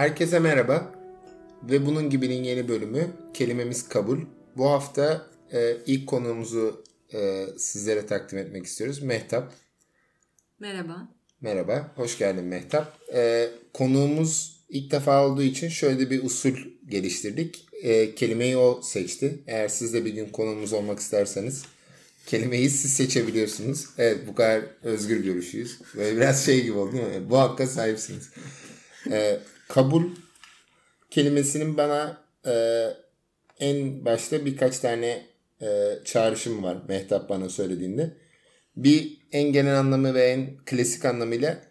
Herkese merhaba ve bunun gibinin yeni bölümü kelimemiz kabul. Bu hafta e, ilk konuğumuzu e, sizlere takdim etmek istiyoruz. Mehtap. Merhaba. Merhaba, hoş geldin Mehtap. E, konuğumuz ilk defa olduğu için şöyle bir usul geliştirdik. E, kelimeyi o seçti. Eğer siz de bir gün konuğumuz olmak isterseniz kelimeyi siz seçebiliyorsunuz. Evet bu kadar özgür görüşüyüz. Böyle biraz şey gibi oldu değil mi? Bu hakka sahipsiniz. E, kabul kelimesinin bana e, en başta birkaç tane e, çağrışım var Mehtap bana söylediğinde. Bir en genel anlamı ve en klasik anlamıyla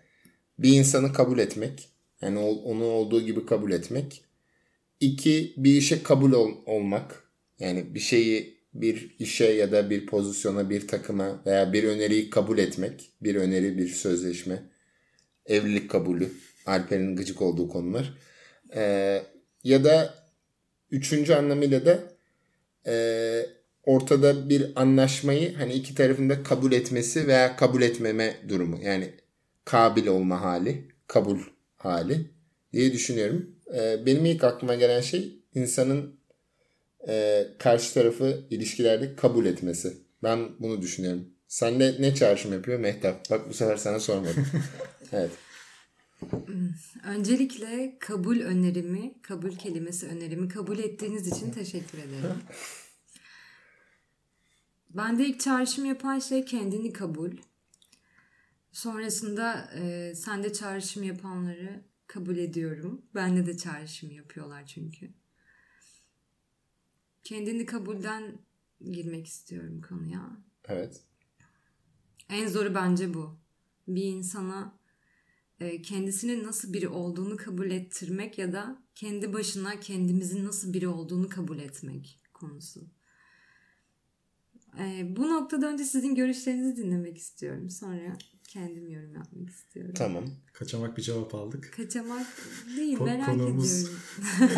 bir insanı kabul etmek. Yani onu olduğu gibi kabul etmek. İki, bir işe kabul ol, olmak. Yani bir şeyi bir işe ya da bir pozisyona, bir takıma veya bir öneriyi kabul etmek. Bir öneri, bir sözleşme. Evlilik kabulü. Alper'in gıcık olduğu konular. Ee, ya da üçüncü anlamıyla da e, ortada bir anlaşmayı hani iki tarafında kabul etmesi veya kabul etmeme durumu. Yani kabil olma hali, kabul hali diye düşünüyorum. Ee, benim ilk aklıma gelen şey insanın e, karşı tarafı ilişkilerde kabul etmesi. Ben bunu düşünüyorum. Sen de ne çağrışım yapıyor Mehtap? Bak bu sefer sana sormadım. evet. Öncelikle kabul önerimi, kabul kelimesi önerimi kabul ettiğiniz için teşekkür ederim. Ben de ilk çağrışım yapan şey kendini kabul. Sonrasında e, sen de çağrışım yapanları kabul ediyorum. Bende de çağrışım yapıyorlar çünkü. Kendini kabulden girmek istiyorum konuya. Evet. En zoru bence bu. Bir insana kendisinin nasıl biri olduğunu kabul ettirmek ya da kendi başına kendimizin nasıl biri olduğunu kabul etmek konusu. E, bu noktada önce sizin görüşlerinizi dinlemek istiyorum. Sonra kendim yorum yapmak istiyorum. Tamam. Kaçamak bir cevap aldık. Kaçamak değil Ko- merak konuğumuz- ediyorum.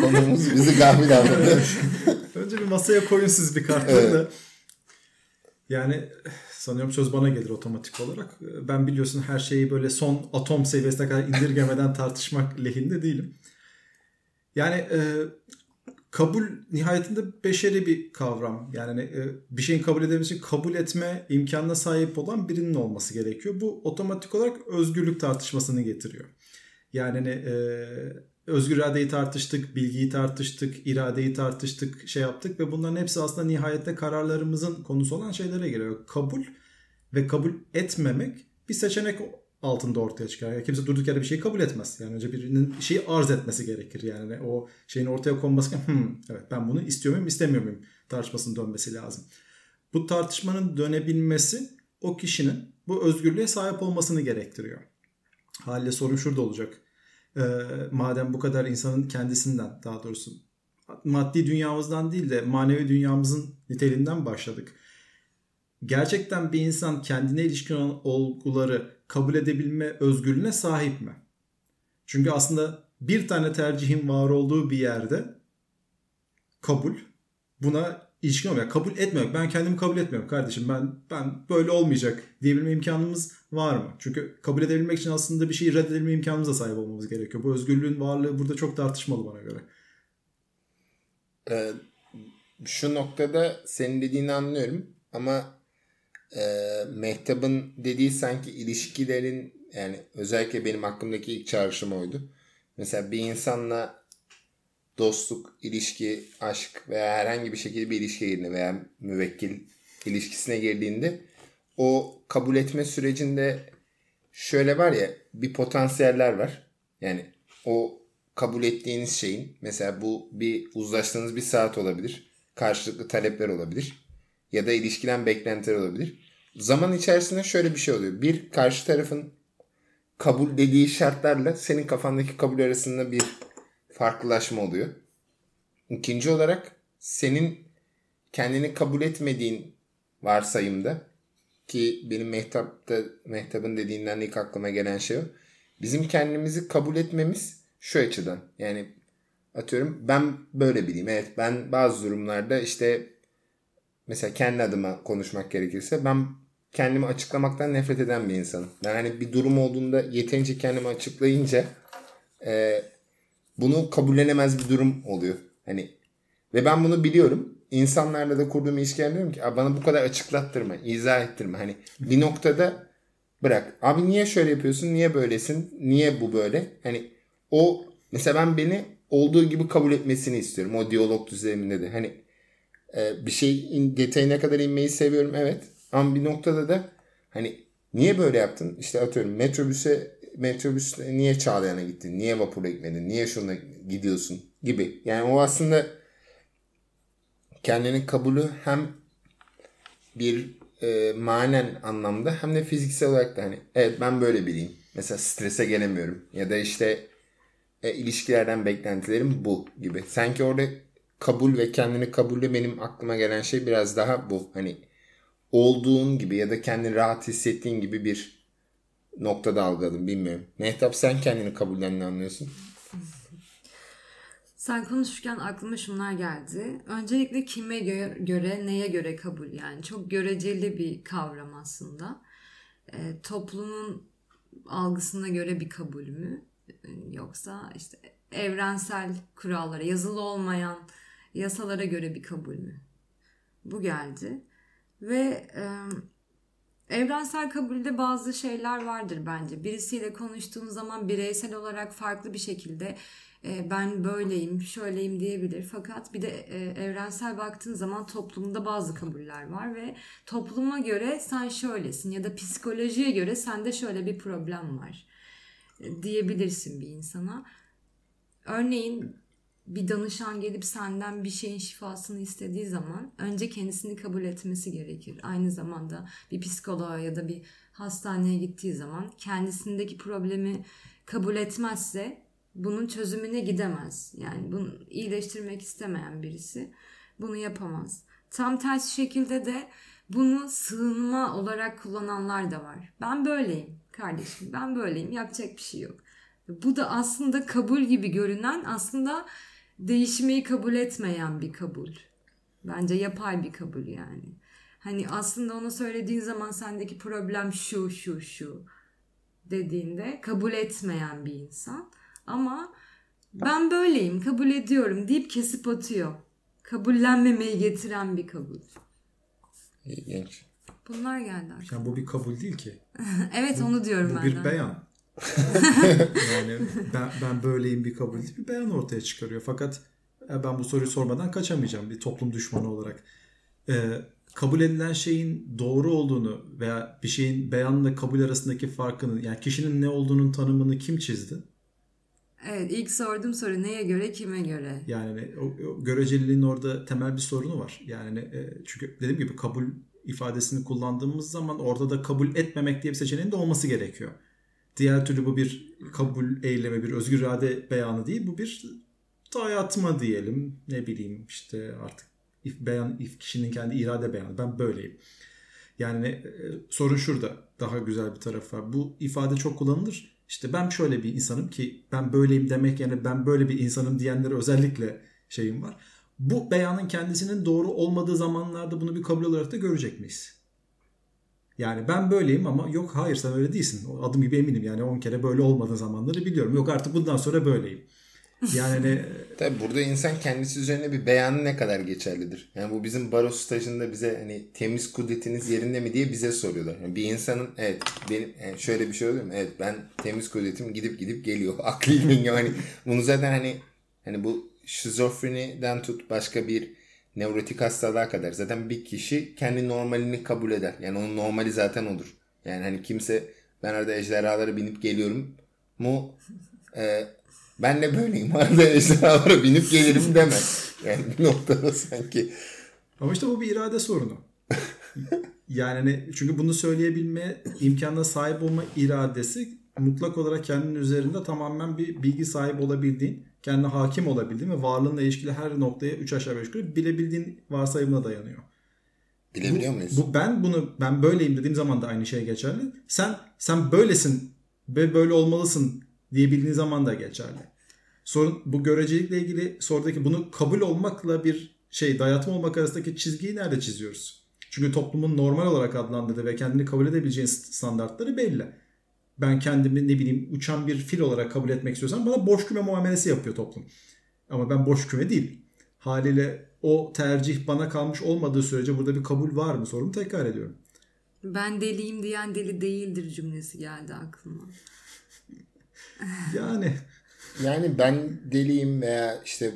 Konumuz bizi gafil aldı. Önce bir masaya koyun siz bir kartları da. Yani sanıyorum söz bana gelir otomatik olarak. Ben biliyorsun her şeyi böyle son atom seviyesine kadar indirgemeden tartışmak lehinde değilim. Yani e, kabul nihayetinde beşeri bir kavram. Yani e, bir şeyin kabul edilmesi için kabul etme imkanına sahip olan birinin olması gerekiyor. Bu otomatik olarak özgürlük tartışmasını getiriyor. Yani hani, e, özgür iradeyi tartıştık, bilgiyi tartıştık, iradeyi tartıştık, şey yaptık ve bunların hepsi aslında nihayette kararlarımızın konusu olan şeylere geliyor. Kabul ve kabul etmemek bir seçenek altında ortaya çıkar. Yani kimse durduk yere bir şeyi kabul etmez. Yani önce birinin bir şeyi arz etmesi gerekir. Yani o şeyin ortaya konması hmm, evet ben bunu istiyor muyum istemiyor muyum tartışmasının dönmesi lazım. Bu tartışmanın dönebilmesi o kişinin bu özgürlüğe sahip olmasını gerektiriyor. Haliyle sorun şurada olacak. Ee, madem bu kadar insanın kendisinden daha doğrusu maddi dünyamızdan değil de manevi dünyamızın niteliğinden başladık. Gerçekten bir insan kendine ilişkin olan olguları kabul edebilme özgürlüğüne sahip mi? Çünkü aslında bir tane tercihin var olduğu bir yerde kabul buna ilişkin olmuyor. Kabul etmiyor. Ben kendimi kabul etmiyorum kardeşim. Ben ben böyle olmayacak diyebilme imkanımız var mı? Çünkü kabul edebilmek için aslında bir şeyi reddedebilme imkanımıza sahip olmamız gerekiyor. Bu özgürlüğün varlığı burada çok tartışmalı bana göre. Ee, şu noktada senin dediğini anlıyorum ama e, Mehtap'ın dediği sanki ilişkilerin yani özellikle benim aklımdaki ilk çağrışım oydu. Mesela bir insanla dostluk, ilişki, aşk veya herhangi bir şekilde bir ilişkiye girdiğinde veya müvekkil ilişkisine girdiğinde o kabul etme sürecinde şöyle var ya bir potansiyeller var. Yani o kabul ettiğiniz şeyin mesela bu bir uzlaştığınız bir saat olabilir. Karşılıklı talepler olabilir. Ya da ilişkiden beklentiler olabilir. Zaman içerisinde şöyle bir şey oluyor. Bir karşı tarafın kabul dediği şartlarla senin kafandaki kabul arasında bir farklılaşma oluyor. İkinci olarak senin kendini kabul etmediğin varsayımda ki benim Mehtap'ta Mehtap'ın dediğinden ilk aklıma gelen şey o. Bizim kendimizi kabul etmemiz şu açıdan. Yani atıyorum ben böyle bileyim. Evet ben bazı durumlarda işte mesela kendi adıma konuşmak gerekirse ben kendimi açıklamaktan nefret eden bir insanım. Ben hani bir durum olduğunda yeterince kendimi açıklayınca e, bunu kabullenemez bir durum oluyor. Hani ve ben bunu biliyorum. İnsanlarla da kurduğum ilişkiler diyorum ki bana bu kadar açıklattırma, izah ettirme. Hani bir noktada bırak. Abi niye şöyle yapıyorsun? Niye böylesin? Niye bu böyle? Hani o mesela ben beni olduğu gibi kabul etmesini istiyorum. O diyalog düzleminde de. Hani e, bir şey detayına kadar inmeyi seviyorum evet. Ama bir noktada da hani niye böyle yaptın? İşte atıyorum metrobüse metrobüsle niye Çağlayan'a gittin? Niye vapura gitmedin? Niye şuna gidiyorsun? Gibi. Yani o aslında kendini kabulü hem bir e, manen anlamda hem de fiziksel olarak da hani evet ben böyle biriyim. Mesela strese gelemiyorum. Ya da işte e, ilişkilerden beklentilerim bu gibi. Sanki orada kabul ve kendini kabulle benim aklıma gelen şey biraz daha bu. Hani olduğun gibi ya da kendini rahat hissettiğin gibi bir noktada algıladım bilmiyorum. Mehtap sen kendini kabulden ne anlıyorsun? Sen konuşurken aklıma şunlar geldi. Öncelikle kime göre, göre neye göre kabul yani çok göreceli bir kavram aslında. E, toplumun algısına göre bir kabul mü? Yoksa işte evrensel kurallara, yazılı olmayan yasalara göre bir kabul mü? Bu geldi. Ve e, evrensel kabulde bazı şeyler vardır bence. Birisiyle konuştuğun zaman bireysel olarak farklı bir şekilde e, ben böyleyim, şöyleyim diyebilir. Fakat bir de e, evrensel baktığın zaman toplumda bazı kabuller var ve topluma göre sen şöylesin ya da psikolojiye göre sende şöyle bir problem var e, diyebilirsin bir insana. Örneğin bir danışan gelip senden bir şeyin şifasını istediği zaman önce kendisini kabul etmesi gerekir. Aynı zamanda bir psikoloğa ya da bir hastaneye gittiği zaman kendisindeki problemi kabul etmezse bunun çözümüne gidemez. Yani bunu iyileştirmek istemeyen birisi bunu yapamaz. Tam tersi şekilde de bunu sığınma olarak kullananlar da var. Ben böyleyim kardeşim, ben böyleyim, yapacak bir şey yok. Bu da aslında kabul gibi görünen aslında değişmeyi kabul etmeyen bir kabul. Bence yapay bir kabul yani. Hani aslında ona söylediğin zaman sendeki problem şu şu şu dediğinde kabul etmeyen bir insan. Ama ben böyleyim kabul ediyorum deyip kesip atıyor. Kabullenmemeyi getiren bir kabul. İlginç. Bunlar geldi aklıma. Yani bu bir kabul değil ki. evet bu, onu diyorum bu ben. Bu bir beyan. yani ben, ben böyleyim bir kabul değil bir beyan ortaya çıkarıyor. Fakat e, ben bu soruyu sormadan kaçamayacağım bir toplum düşmanı olarak. Ee, kabul edilen şeyin doğru olduğunu veya bir şeyin beyanla kabul arasındaki farkını yani kişinin ne olduğunun tanımını kim çizdi? Evet ilk sorduğum soru neye göre kime göre? Yani o, o göreceliliğin orada temel bir sorunu var. Yani e, çünkü dediğim gibi kabul ifadesini kullandığımız zaman orada da kabul etmemek diye bir seçeneğin de olması gerekiyor. Diğer türlü bu bir kabul eylemi, bir özgür irade beyanı değil. Bu bir dayatma diyelim. Ne bileyim işte artık if beyan, if kişinin kendi irade beyanı. Ben böyleyim. Yani e, sorun şurada. Daha güzel bir tarafı var. Bu ifade çok kullanılır. İşte ben şöyle bir insanım ki ben böyleyim demek yani ben böyle bir insanım diyenlere özellikle şeyim var. Bu beyanın kendisinin doğru olmadığı zamanlarda bunu bir kabul olarak da görecek miyiz? Yani ben böyleyim ama yok hayır sen öyle değilsin. Adım gibi eminim yani 10 kere böyle olmadığı zamanları biliyorum. Yok artık bundan sonra böyleyim. Yani hani... Tabii burada insan kendisi üzerine bir beyanı ne kadar geçerlidir? Yani bu bizim baro stajında bize hani temiz kudretiniz yerinde mi diye bize soruyorlar. Yani bir insanın evet benim yani şöyle bir şey oluyor mu? Evet ben temiz kudretim gidip gidip geliyor. Akli hani bunu zaten hani hani bu şizofreniden tut başka bir nevrotik hastalığa kadar zaten bir kişi kendi normalini kabul eder. Yani onun normali zaten odur. Yani hani kimse ben arada ejderhalara binip geliyorum mu e, ben de böyleyim arada ejderhalara binip gelirim demez. Yani bir noktada sanki. Ama işte bu bir irade sorunu. yani hani çünkü bunu söyleyebilme imkanına sahip olma iradesi mutlak olarak kendinin üzerinde tamamen bir bilgi sahibi olabildiğin kendine hakim olabildiğin ve varlığınla ilişkili her noktaya 3 aşağı 5 yukarı bilebildiğin varsayımına dayanıyor. Bilebiliyor muyuz? Bu, ben bunu ben böyleyim dediğim zaman da aynı şey geçerli. Sen sen böylesin ve böyle olmalısın diyebildiğin zaman da geçerli. Sorun bu görecelikle ilgili sorudaki bunu kabul olmakla bir şey dayatma olmak arasındaki çizgiyi nerede çiziyoruz? Çünkü toplumun normal olarak adlandırdığı ve kendini kabul edebileceğin standartları belli. ben kendimi ne bileyim uçan bir fil olarak kabul etmek istiyorsam bana boş küme muamelesi yapıyor toplum. Ama ben boş küme değil. Haliyle o tercih bana kalmış olmadığı sürece burada bir kabul var mı sorumu tekrar ediyorum. Ben deliyim diyen deli değildir cümlesi geldi aklıma. Yani Yani ben deliyim veya işte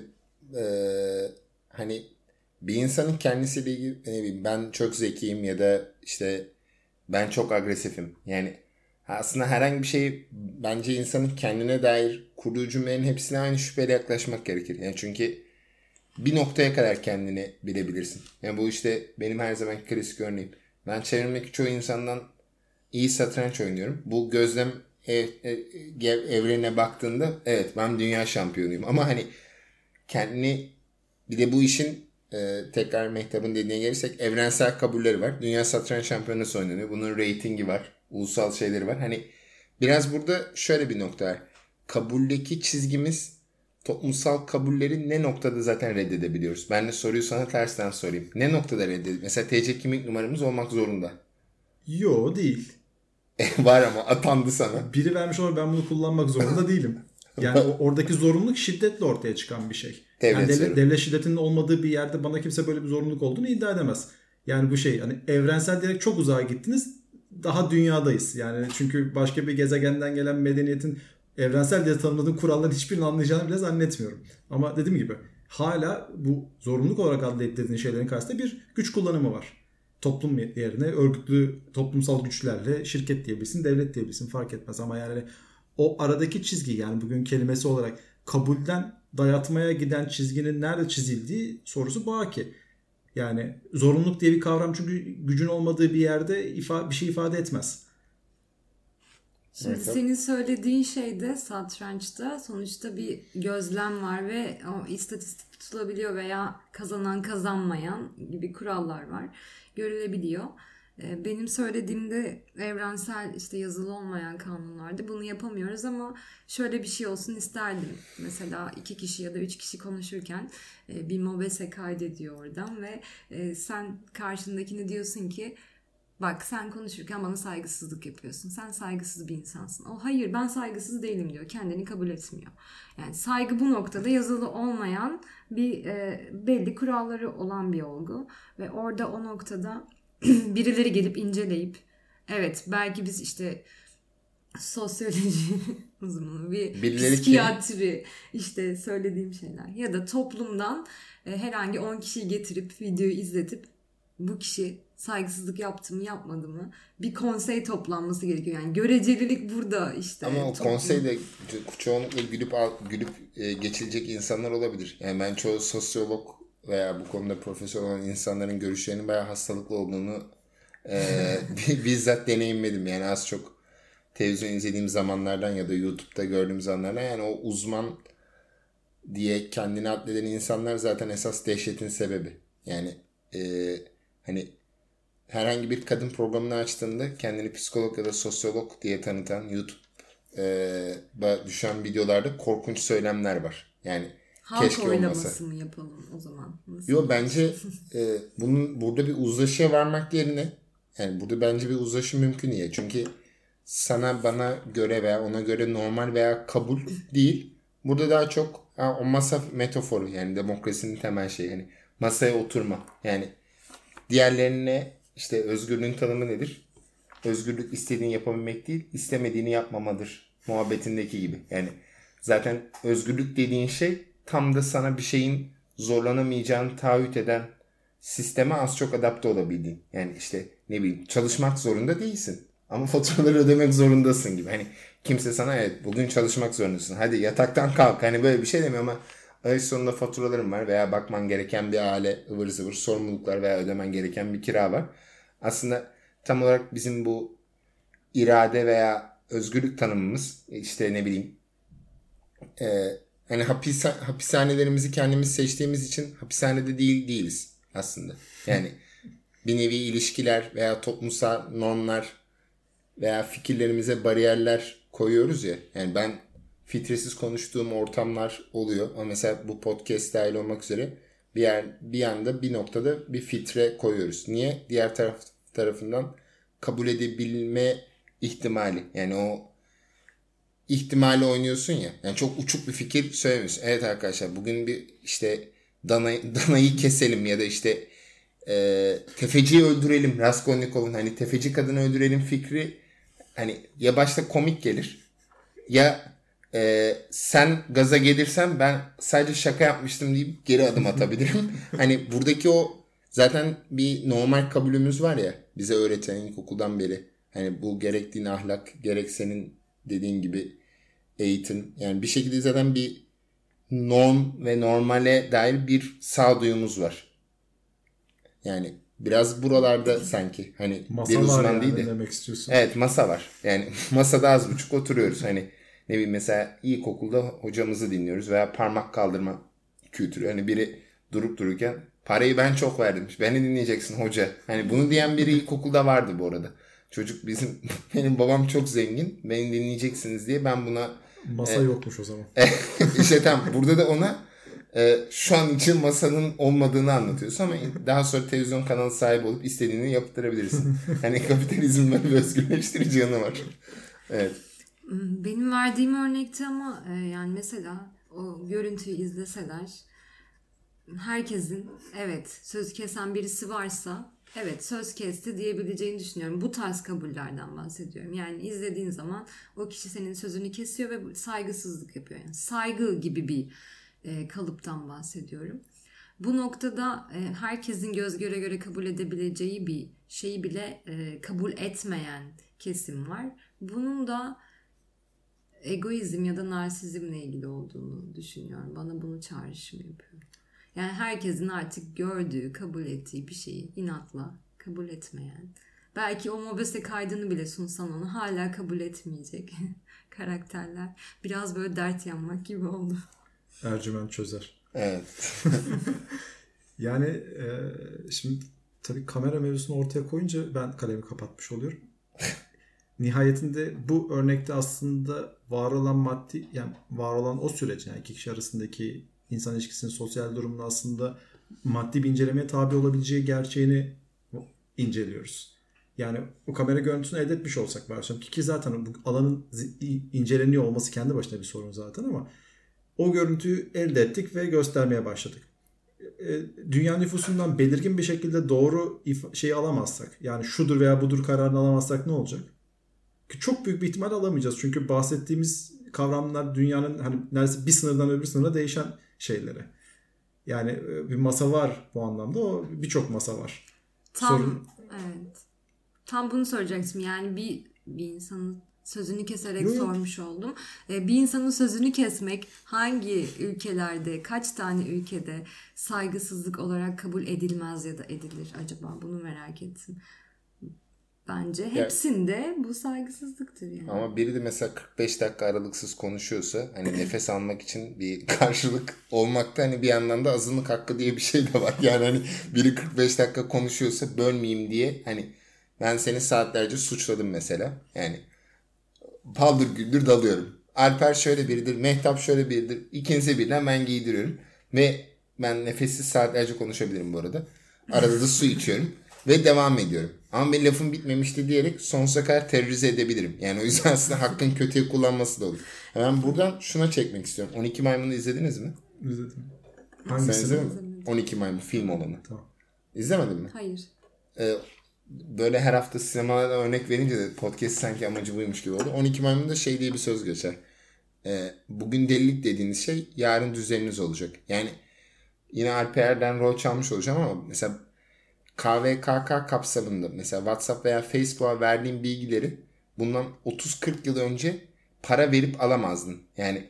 eee, hani bir insanın kendisiyle ilgili ne bileyim ben çok zekiyim ya da işte ben çok agresifim. Yani aslında herhangi bir şey bence insanın kendine dair kurduğu cümlelerin hepsine aynı şüpheyle yaklaşmak gerekir. Yani çünkü bir noktaya kadar kendini bilebilirsin. Yani bu işte benim her zaman klasik örneğim. Ben çevremdeki çoğu insandan iyi satranç oynuyorum. Bu gözlem ev, ev- ev- evrenine baktığında evet ben dünya şampiyonuyum. Ama hani kendini bir de bu işin e, tekrar Mehtap'ın dediğine gelirsek evrensel kabulleri var. Dünya satranç şampiyonası oynanıyor. Bunun reytingi var. Ulusal şeyleri var. Hani biraz burada şöyle bir nokta var. Kabuldeki çizgimiz toplumsal kabulleri ne noktada zaten reddedebiliyoruz? Ben de soruyu sana tersten sorayım. Ne noktada reddedebiliyoruz? Mesela TC kimlik numaramız olmak zorunda. yo değil. var ama atandı sana. Biri vermiş olur ben bunu kullanmak zorunda değilim. Yani oradaki zorunluluk şiddetle ortaya çıkan bir şey. Devlet yani devlet, devlet şiddetinin olmadığı bir yerde bana kimse böyle bir zorunluluk olduğunu iddia edemez. Yani bu şey hani evrensel diyerek çok uzağa gittiniz. Daha dünyadayız. Yani çünkü başka bir gezegenden gelen medeniyetin evrensel diye tanımladığım kuralların hiçbirini anlayacağını bile zannetmiyorum. Ama dediğim gibi hala bu zorunluluk olarak adlettiğin şeylerin karşısında bir güç kullanımı var. Toplum yerine örgütlü toplumsal güçlerle şirket diyebilsin, devlet diyebilsin fark etmez ama yani o aradaki çizgi yani bugün kelimesi olarak kabulden dayatmaya giden çizginin nerede çizildiği sorusu baki. Yani zorunluluk diye bir kavram çünkü gücün olmadığı bir yerde ifa, bir şey ifade etmez. Şimdi Evet. senin söylediğin şeyde satrançta sonuçta bir gözlem var ve o istatistik tutulabiliyor veya kazanan kazanmayan gibi kurallar var. Görülebiliyor. Ee, Benim söylediğimde evrensel işte yazılı olmayan kanunlarda bunu yapamıyoruz ama şöyle bir şey olsun isterdim. Mesela iki kişi ya da üç kişi konuşurken e, bir mobese kaydediyor oradan ve e, sen karşındakine diyorsun ki Bak sen konuşurken bana saygısızlık yapıyorsun. Sen saygısız bir insansın. O hayır ben saygısız değilim diyor. Kendini kabul etmiyor. Yani saygı bu noktada yazılı olmayan bir e, belli kuralları olan bir olgu. Ve orada o noktada birileri gelip inceleyip evet belki biz işte sosyoloji uzmanı bir Birileri ki- psikiyatri işte söylediğim şeyler ya da toplumdan e, herhangi 10 kişiyi getirip videoyu izletip bu kişi saygısızlık yaptı mı yapmadı mı bir konsey toplanması gerekiyor. Yani görecelilik burada işte. Ama o Toplum- konseyde çoğunlukla gülüp gülüp e, geçilecek insanlar olabilir. Yani ben çoğu sosyolog veya bu konuda profesör olan insanların görüşlerinin bayağı hastalıklı olduğunu e, bi- bizzat deneyimledim. Yani az çok televizyon izlediğim zamanlardan ya da YouTube'da gördüğüm zamanlardan yani o uzman diye kendini addeden insanlar zaten esas dehşetin sebebi. Yani e, hani herhangi bir kadın programını açtığında kendini psikolog ya da sosyolog diye tanıtan YouTube e, düşen videolarda korkunç söylemler var. Yani Halk keşke oylaması olmasa. mı yapalım o zaman? Nasıl? Yo bence e, bunun burada bir uzlaşıya varmak yerine yani burada bence bir uzlaşı mümkün diye. Çünkü sana bana göre veya ona göre normal veya kabul değil. Burada daha çok ha, o masa metaforu yani demokrasinin temel şeyi. Yani masaya oturma. Yani diğerlerine işte özgürlüğün tanımı nedir? Özgürlük istediğini yapabilmek değil, istemediğini yapmamadır. Muhabbetindeki gibi. Yani zaten özgürlük dediğin şey tam da sana bir şeyin zorlanamayacağını taahhüt eden sisteme az çok adapte olabildiğin. Yani işte ne bileyim çalışmak zorunda değilsin. Ama faturaları ödemek zorundasın gibi. Hani kimse sana evet bugün çalışmak zorundasın. Hadi yataktan kalk. Hani böyle bir şey demiyor ama ay sonunda faturalarım var veya bakman gereken bir aile ıvır zıvır sorumluluklar veya ödemen gereken bir kira var. Aslında tam olarak bizim bu irade veya özgürlük tanımımız işte ne bileyim e, hani hapis, hapishanelerimizi kendimiz seçtiğimiz için hapishanede değil değiliz aslında. Yani bir nevi ilişkiler veya toplumsal normlar veya fikirlerimize bariyerler koyuyoruz ya. Yani ben filtresiz konuştuğum ortamlar oluyor. Ama mesela bu podcast dahil olmak üzere bir yer bir yanda bir noktada bir filtre koyuyoruz. Niye? Diğer taraf tarafından kabul edebilme ihtimali. Yani o ihtimali oynuyorsun ya. Yani çok uçuk bir fikir söylemiyorsun. Evet arkadaşlar bugün bir işte danayı, danayı keselim ya da işte e, tefeciyi öldürelim. Raskolnikov'un hani tefeci kadını öldürelim fikri hani ya başta komik gelir ya e, sen gaza gelirsen ben sadece şaka yapmıştım deyip geri adım atabilirim. hani buradaki o zaten bir normal kabulümüz var ya bize öğreten ilkokuldan beri. Hani bu gerek din ahlak gerek senin dediğin gibi eğitim. Yani bir şekilde zaten bir norm ve normale dair bir sağduyumuz var. Yani biraz buralarda sanki hani Masa bir uzman yani değil de. demek istiyorsun. Evet masa var. Yani masada az buçuk oturuyoruz. Hani ne bileyim mesela ilkokulda hocamızı dinliyoruz veya parmak kaldırma kültürü. Hani biri durup dururken parayı ben çok verdim. Beni dinleyeceksin hoca. Hani bunu diyen biri ilkokulda vardı bu arada. Çocuk bizim benim babam çok zengin. Beni dinleyeceksiniz diye ben buna Masa yokmuş o zaman. işte tam burada da ona e, şu an için masanın olmadığını anlatıyorsun ama daha sonra televizyon kanalı sahibi olup istediğini yaptırabilirsin. hani kapitalizm böyle bir özgürleştirici yanı var. Evet. Benim verdiğim örnekte ama e, yani mesela o görüntüyü izleseler herkesin evet söz kesen birisi varsa evet söz kesti diyebileceğini düşünüyorum. Bu tarz kabullerden bahsediyorum. Yani izlediğin zaman o kişi senin sözünü kesiyor ve saygısızlık yapıyor. Yani saygı gibi bir e, kalıptan bahsediyorum. Bu noktada e, herkesin göz göre göre kabul edebileceği bir şeyi bile kabul etmeyen kesim var. Bunun da egoizm ya da narsizmle ilgili olduğunu düşünüyorum. Bana bunu çağrışım yapıyor. Yani herkesin artık gördüğü, kabul ettiği bir şeyi inatla kabul etmeyen. Belki o mobese kaydını bile sunsan onu hala kabul etmeyecek karakterler. Biraz böyle dert yanmak gibi oldu. Ercüment çözer. Evet. Yani e, şimdi tabii kamera mevzusunu ortaya koyunca ben kalemi kapatmış oluyorum. Nihayetinde bu örnekte aslında var olan maddi yani var olan o süreç yani iki kişi arasındaki insan ilişkisinin sosyal durumunu aslında maddi bir incelemeye tabi olabileceği gerçeğini inceliyoruz. Yani o kamera görüntüsünü elde etmiş olsak varsayalım ki, ki zaten bu alanın inceleniyor olması kendi başına bir sorun zaten ama o görüntüyü elde ettik ve göstermeye başladık. E, Dünya nüfusundan belirgin bir şekilde doğru şeyi alamazsak yani şudur veya budur kararını alamazsak ne olacak? Çok büyük bir ihtimal alamayacağız. Çünkü bahsettiğimiz kavramlar dünyanın hani neredeyse bir sınırdan öbür sınıra değişen şeyleri. Yani e, bir masa var bu anlamda. O birçok masa var. Tam Sorun- evet. Tam bunu soracaktım. Yani bir bir insanın sözünü keserek Yok, sormuş oldum. Ee, bir insanın sözünü kesmek hangi ülkelerde, kaç tane ülkede saygısızlık olarak kabul edilmez ya da edilir acaba? Bunu merak ettim. Bence hepsinde bu saygısızlıktır yani. Ama biri de mesela 45 dakika aralıksız konuşuyorsa hani nefes almak için bir karşılık olmakta hani bir yandan da azınlık hakkı diye bir şey de var. Yani hani biri 45 dakika konuşuyorsa bölmeyeyim diye hani ben seni saatlerce suçladım mesela. Yani paldır güldür dalıyorum. Alper şöyle biridir, Mehtap şöyle biridir. İkinize birden ben giydiriyorum. Ve ben nefessiz saatlerce konuşabilirim bu arada. Arada da su içiyorum. Ve devam ediyorum. Ama benim lafım bitmemişti diyerek sonsuza kadar terörize edebilirim. Yani o yüzden aslında hakkın kötüye kullanması da olur. Ben buradan şuna çekmek istiyorum. 12 Maymun'u izlediniz mi? İzledim. Sen Hangisi? izledin mi? 12 Maymun film olanı. Tamam. İzlemedin mi? Hayır. Ee, böyle her hafta sinemalardan örnek verince de podcast sanki amacı buymuş gibi oldu. 12 Maymun'da şey diye bir söz geçer. Ee, bugün delilik dediğiniz şey yarın düzeniniz olacak. Yani yine Alper'den rol çalmış olacağım ama mesela KVKK kapsamında mesela WhatsApp veya Facebook'a verdiğin bilgileri bundan 30-40 yıl önce para verip alamazdın. Yani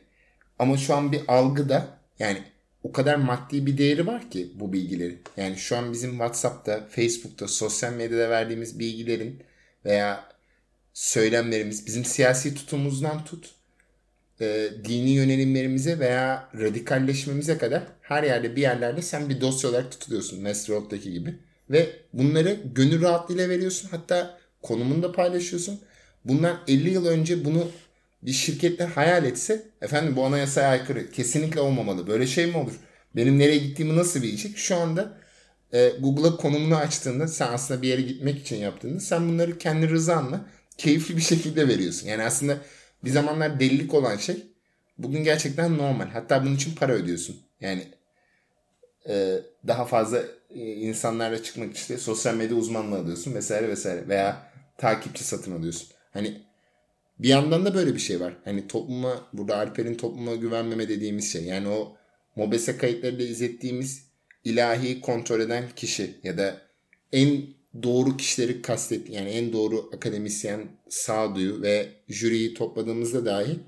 ama şu an bir algıda yani o kadar maddi bir değeri var ki bu bilgilerin. Yani şu an bizim WhatsApp'ta, Facebook'ta, sosyal medyada verdiğimiz bilgilerin veya söylemlerimiz bizim siyasi tutumumuzdan tut e, dini yönelimlerimize veya radikalleşmemize kadar her yerde bir yerlerde sen bir dosya olarak tutuluyorsun Westworld'daki gibi. Ve bunları gönül rahatlığıyla veriyorsun. Hatta konumunu da paylaşıyorsun. Bundan 50 yıl önce bunu bir şirketler hayal etse efendim bu anayasaya aykırı. Kesinlikle olmamalı. Böyle şey mi olur? Benim nereye gittiğimi nasıl bilecek? Şu anda e, Google'a konumunu açtığında sen aslında bir yere gitmek için yaptığında sen bunları kendi rızanla keyifli bir şekilde veriyorsun. Yani aslında bir zamanlar delilik olan şey bugün gerçekten normal. Hatta bunun için para ödüyorsun. Yani e, daha fazla e, insanlarla çıkmak işte sosyal medya uzmanlığı alıyorsun vesaire vesaire veya takipçi satın alıyorsun. Hani bir yandan da böyle bir şey var. Hani topluma burada Alper'in topluma güvenmeme dediğimiz şey. Yani o Mobese kayıtlarıyla izlettiğimiz ilahi kontrol eden kişi ya da en doğru kişileri kastet yani en doğru akademisyen sağduyu ve jüriyi topladığımızda dahi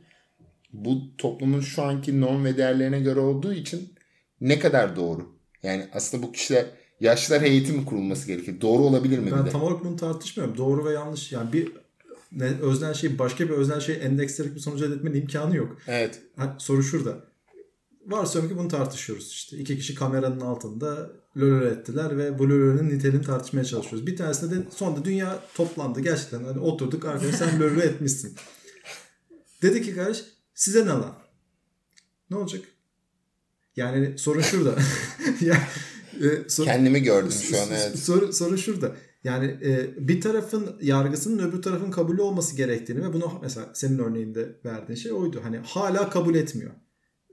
bu toplumun şu anki norm ve değerlerine göre olduğu için ne kadar doğru? Yani aslında bu kişiler yaşlılar heyeti mi kurulması gerekir? Doğru olabilir mi? Ben de? tam olarak bunu tartışmıyorum. Doğru ve yanlış. Yani bir ne, öznel şey başka bir öznel şey endeksleyerek bir sonuç elde etmenin imkanı yok. Evet. Ha, soru şurada. Varsayalım ki bunu tartışıyoruz işte. İki kişi kameranın altında lolol ettiler ve bu lololün niteliğini tartışmaya çalışıyoruz. Bir tanesinde de sonunda dünya toplandı. Gerçekten hani oturduk arkadaş sen lolol etmişsin. Dedi ki kardeş size ne lan? Ne olacak? Yani sorun şurada. yani, e, sor- Kendimi gördüm şu an evet. Soru, soru şurada. Yani e, bir tarafın yargısının öbür tarafın kabulü olması gerektiğini ve bunu mesela senin örneğinde verdiğin şey oydu. Hani hala kabul etmiyor.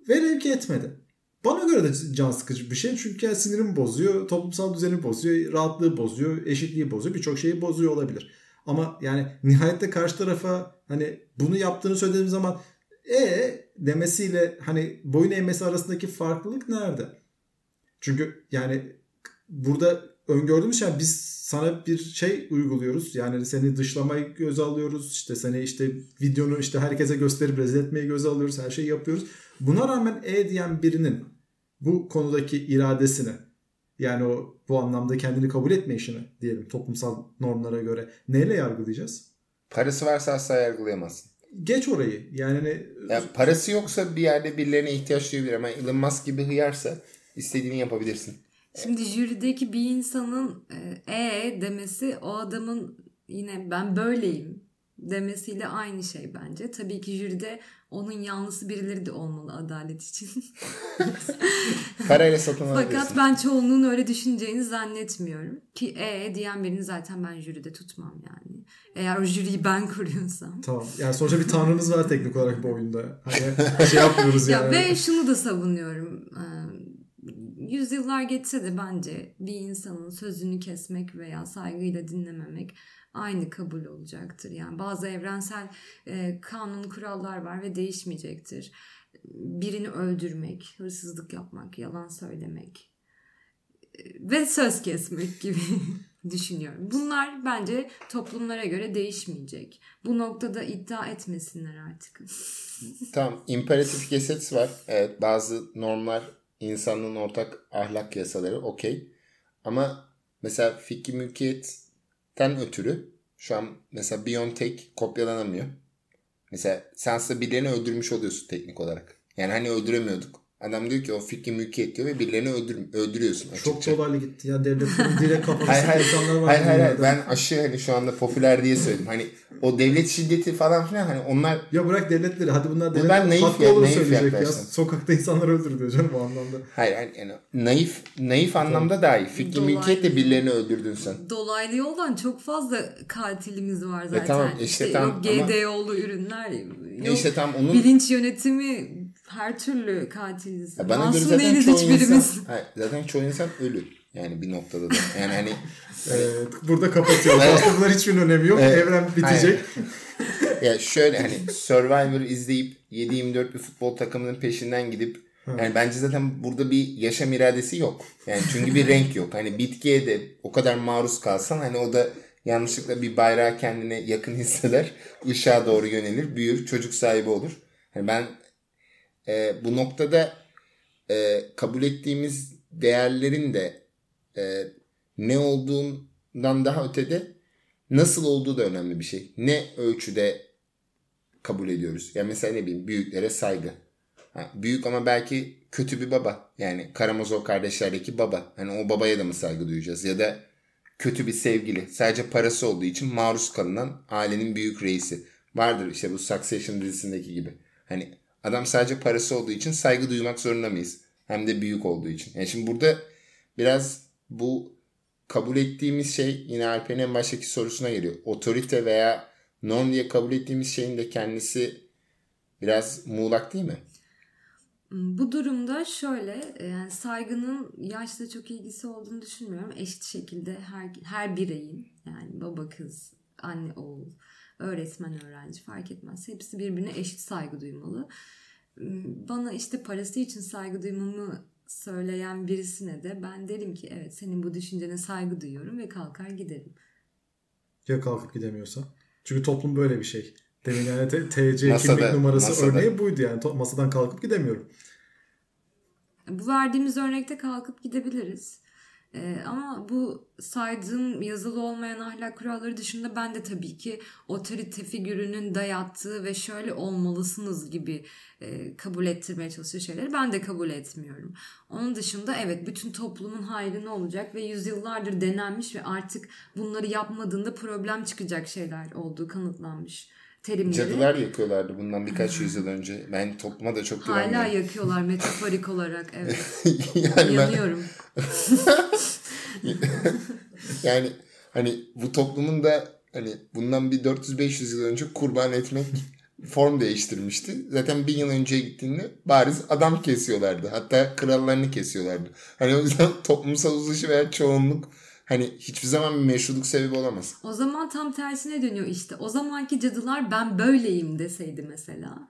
Velev ki etmedi. Bana göre de can sıkıcı bir şey. Çünkü yani sinirimi bozuyor, toplumsal düzeni bozuyor, rahatlığı bozuyor, eşitliği bozuyor, birçok şeyi bozuyor olabilir. Ama yani nihayette karşı tarafa hani bunu yaptığını söylediğim zaman e demesiyle hani boyun eğmesi arasındaki farklılık nerede? Çünkü yani burada öngördüğümüz şey biz sana bir şey uyguluyoruz. Yani seni dışlamayı göze alıyoruz. İşte seni işte videonu işte herkese gösterip rezil etmeyi göze alıyoruz. Her şeyi yapıyoruz. Buna rağmen E diyen birinin bu konudaki iradesini yani o bu anlamda kendini kabul etme işini diyelim toplumsal normlara göre neyle yargılayacağız? Parası varsa asla yargılayamazsın. Geç orayı. Yani Yani parası yoksa bir yerde birilerine ihtiyaç duyabilir ama Elon Musk gibi hıyarsa istediğini yapabilirsin. Şimdi jürideki bir insanın e, "E" demesi o adamın yine ben böyleyim demesiyle aynı şey bence. Tabii ki jüride onun yanlısı birileri de olmalı adalet için. Parayla satın alabilirsin. Fakat ben çoğunluğun öyle düşüneceğini zannetmiyorum. Ki e diyen birini zaten ben jüride tutmam yani. Eğer o jüriyi ben kuruyorsam. tamam. Yani sonuçta bir tanrımız var teknik olarak bu oyunda. Hani şey yapmıyoruz Ya yani. ve şunu da savunuyorum. Ee, Yüzyıllar geçse de bence bir insanın sözünü kesmek veya saygıyla dinlememek aynı kabul olacaktır. Yani bazı evrensel e, kanun kurallar var ve değişmeyecektir. Birini öldürmek, hırsızlık yapmak, yalan söylemek e, ve söz kesmek gibi düşünüyorum. Bunlar bence toplumlara göre değişmeyecek. Bu noktada iddia etmesinler artık. Tamam. imperatif gesetz var. Evet bazı normlar insanlığın ortak ahlak yasaları okey. Ama mesela fikri mülkiyetten ötürü şu an mesela Biontech kopyalanamıyor. Mesela sen aslında birilerini öldürmüş oluyorsun teknik olarak. Yani hani öldüremiyorduk. Adam diyor ki o fikri mülkiyet diyor ve birilerini öldür, öldürüyorsun açıkça. Çok dolaylı gitti ya devletlerin direkt kafasında Hayır hayır. insanlar var. hayır, hayır, hayır. Ben aşırı hani şu anda popüler diye söyledim. Hani o devlet şiddeti falan filan hani onlar Ya bırak devletleri hadi bunlar devlet ben naif haklı ya- olur naif söyleyecek ya. Sokakta insanlar öldürülüyor canım bu anlamda. hayır yani, yani naif naif anlamda dahi fikri Dolaylı. mülkiyetle birilerini öldürdün sen. Dolaylı yoldan çok fazla katilimiz var zaten. tamam, işte yok ama- GDO'lu ürünler. Yok işte tam onun bilinç yönetimi her türlü katiliz. Ya bana göre Masum zaten değiliz çoğu hiçbirimiz. insan, hayır, zaten çoğu insan ölü. Yani bir noktada da. Yani hani Evet, burada kapatıyoruz. Aslında bunlar hiçbir önemi yok. Evet. Evren bitecek. ya şöyle hani Survivor izleyip 7-24 bir futbol takımının peşinden gidip yani bence zaten burada bir yaşam iradesi yok. Yani çünkü bir renk yok. Hani bitkiye de o kadar maruz kalsan hani o da yanlışlıkla bir bayrağı kendine yakın hisseder. ışığa doğru yönelir. Büyür. Çocuk sahibi olur. Yani ben e, bu noktada e, kabul ettiğimiz değerlerin de e, ne olduğundan daha ötede nasıl olduğu da önemli bir şey. Ne ölçüde kabul ediyoruz. Yani mesela ne bileyim büyüklere saygı. Ha, büyük ama belki kötü bir baba. Yani Karamazov kardeşlerdeki baba. Hani o babaya da mı saygı duyacağız? Ya da kötü bir sevgili. Sadece parası olduğu için maruz kalınan ailenin büyük reisi. Vardır işte bu Succession dizisindeki gibi. Hani adam sadece parası olduğu için saygı duymak zorunda mıyız? Hem de büyük olduğu için. Yani şimdi burada biraz bu kabul ettiğimiz şey yine Alper'in en baştaki sorusuna geliyor. Otorite veya norm diye kabul ettiğimiz şeyin de kendisi biraz muğlak değil mi? Bu durumda şöyle yani saygının yaşla çok ilgisi olduğunu düşünmüyorum. Eşit şekilde her, her bireyin yani baba kız, anne oğul, öğretmen öğrenci fark etmez. Hepsi birbirine eşit saygı duymalı. Bana işte parası için saygı duymamı söyleyen birisine de ben derim ki evet senin bu düşüncene saygı duyuyorum ve kalkar giderim. Ya kalkıp gidemiyorsa? Çünkü toplum böyle bir şey. Demin yani TC masada, kimlik numarası masada. örneği buydu yani. Masadan kalkıp gidemiyorum. Bu verdiğimiz örnekte kalkıp gidebiliriz. Ee, ama bu saydığım yazılı olmayan ahlak kuralları dışında ben de tabii ki otorite figürünün dayattığı ve şöyle olmalısınız gibi e, kabul ettirmeye çalıştığı şeyleri ben de kabul etmiyorum. Onun dışında evet bütün toplumun hayrına olacak ve yüzyıllardır denenmiş ve artık bunları yapmadığında problem çıkacak şeyler olduğu kanıtlanmış terimleri. Cadılar yakıyorlardı bundan birkaç yüzyıl önce. Ben topluma da çok güvenmiyorum. Hala yakıyorlar metaforik olarak evet. yani Yanıyorum. yani hani bu toplumun da hani bundan bir 400-500 yıl önce kurban etmek form değiştirmişti. Zaten bin yıl önce gittiğinde bariz adam kesiyorlardı. Hatta krallarını kesiyorlardı. Hani o yüzden toplumsal uzlaşı veya çoğunluk hani hiçbir zaman bir meşruluk sebebi olamaz. O zaman tam tersine dönüyor işte. O zamanki cadılar ben böyleyim deseydi mesela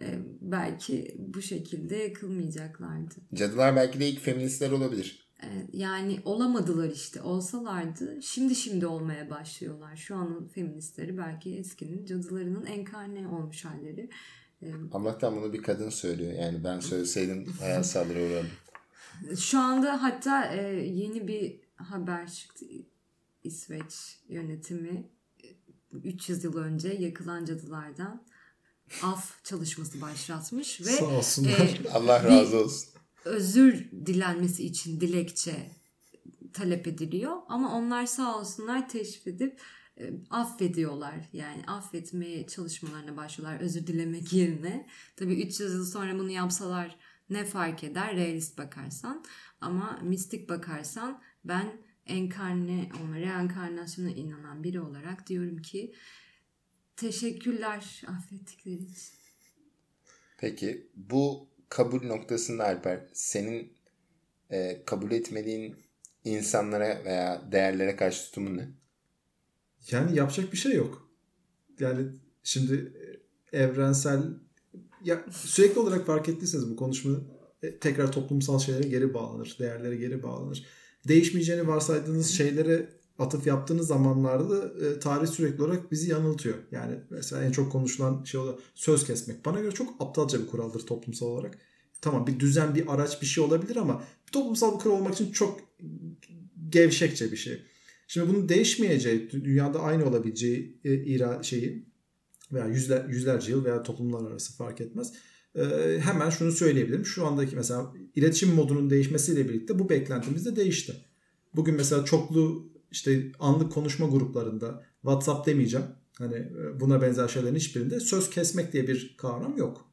e, belki bu şekilde yakılmayacaklardı. Cadılar belki de ilk feministler olabilir. E, yani olamadılar işte. Olsalardı şimdi şimdi olmaya başlıyorlar. Şu anın feministleri belki eskinin cadılarının enkarne olmuş halleri. E, Allah'tan bunu bir kadın söylüyor. Yani ben söyleseydim hayal saldırı uğrardım. Şu anda hatta yeni bir haber çıktı. İsveç yönetimi 300 yıl önce yakılan cadılardan af çalışması başlatmış ve Sağ olsunlar. E, Allah razı olsun. Özür dilenmesi için dilekçe talep ediliyor ama onlar sağ olsunlar teşvik edip e, affediyorlar. Yani affetmeye çalışmalarına başlıyorlar özür dilemek yerine. Tabii 300 yıl sonra bunu yapsalar ne fark eder realist bakarsan ama mistik bakarsan ben enkarne olma, reenkarnasyona inanan biri olarak diyorum ki teşekkürler affettikleri için. Peki bu kabul noktasında Alper senin e, kabul etmediğin insanlara veya değerlere karşı tutumun ne? Yani yapacak bir şey yok. Yani şimdi e, evrensel ya sürekli olarak fark ettiyseniz bu konuşma e, tekrar toplumsal şeylere geri bağlanır. Değerlere geri bağlanır değişmeyeceğini varsaydığınız şeylere atıf yaptığınız zamanlarda e, tarih sürekli olarak bizi yanıltıyor. Yani mesela en çok konuşulan şey olarak söz kesmek. Bana göre çok aptalca bir kuraldır toplumsal olarak. Tamam bir düzen, bir araç bir şey olabilir ama toplumsal bir kural olmak için çok gevşekçe bir şey. Şimdi bunun değişmeyeceği, dünyada aynı olabileceği e, ira şeyi veya yüzler, yüzlerce yıl veya toplumlar arası fark etmez hemen şunu söyleyebilirim. Şu andaki mesela iletişim modunun değişmesiyle birlikte bu beklentimiz de değişti. Bugün mesela çoklu işte anlık konuşma gruplarında WhatsApp demeyeceğim. Hani e, buna benzer şeylerin hiçbirinde söz kesmek diye bir kavram yok.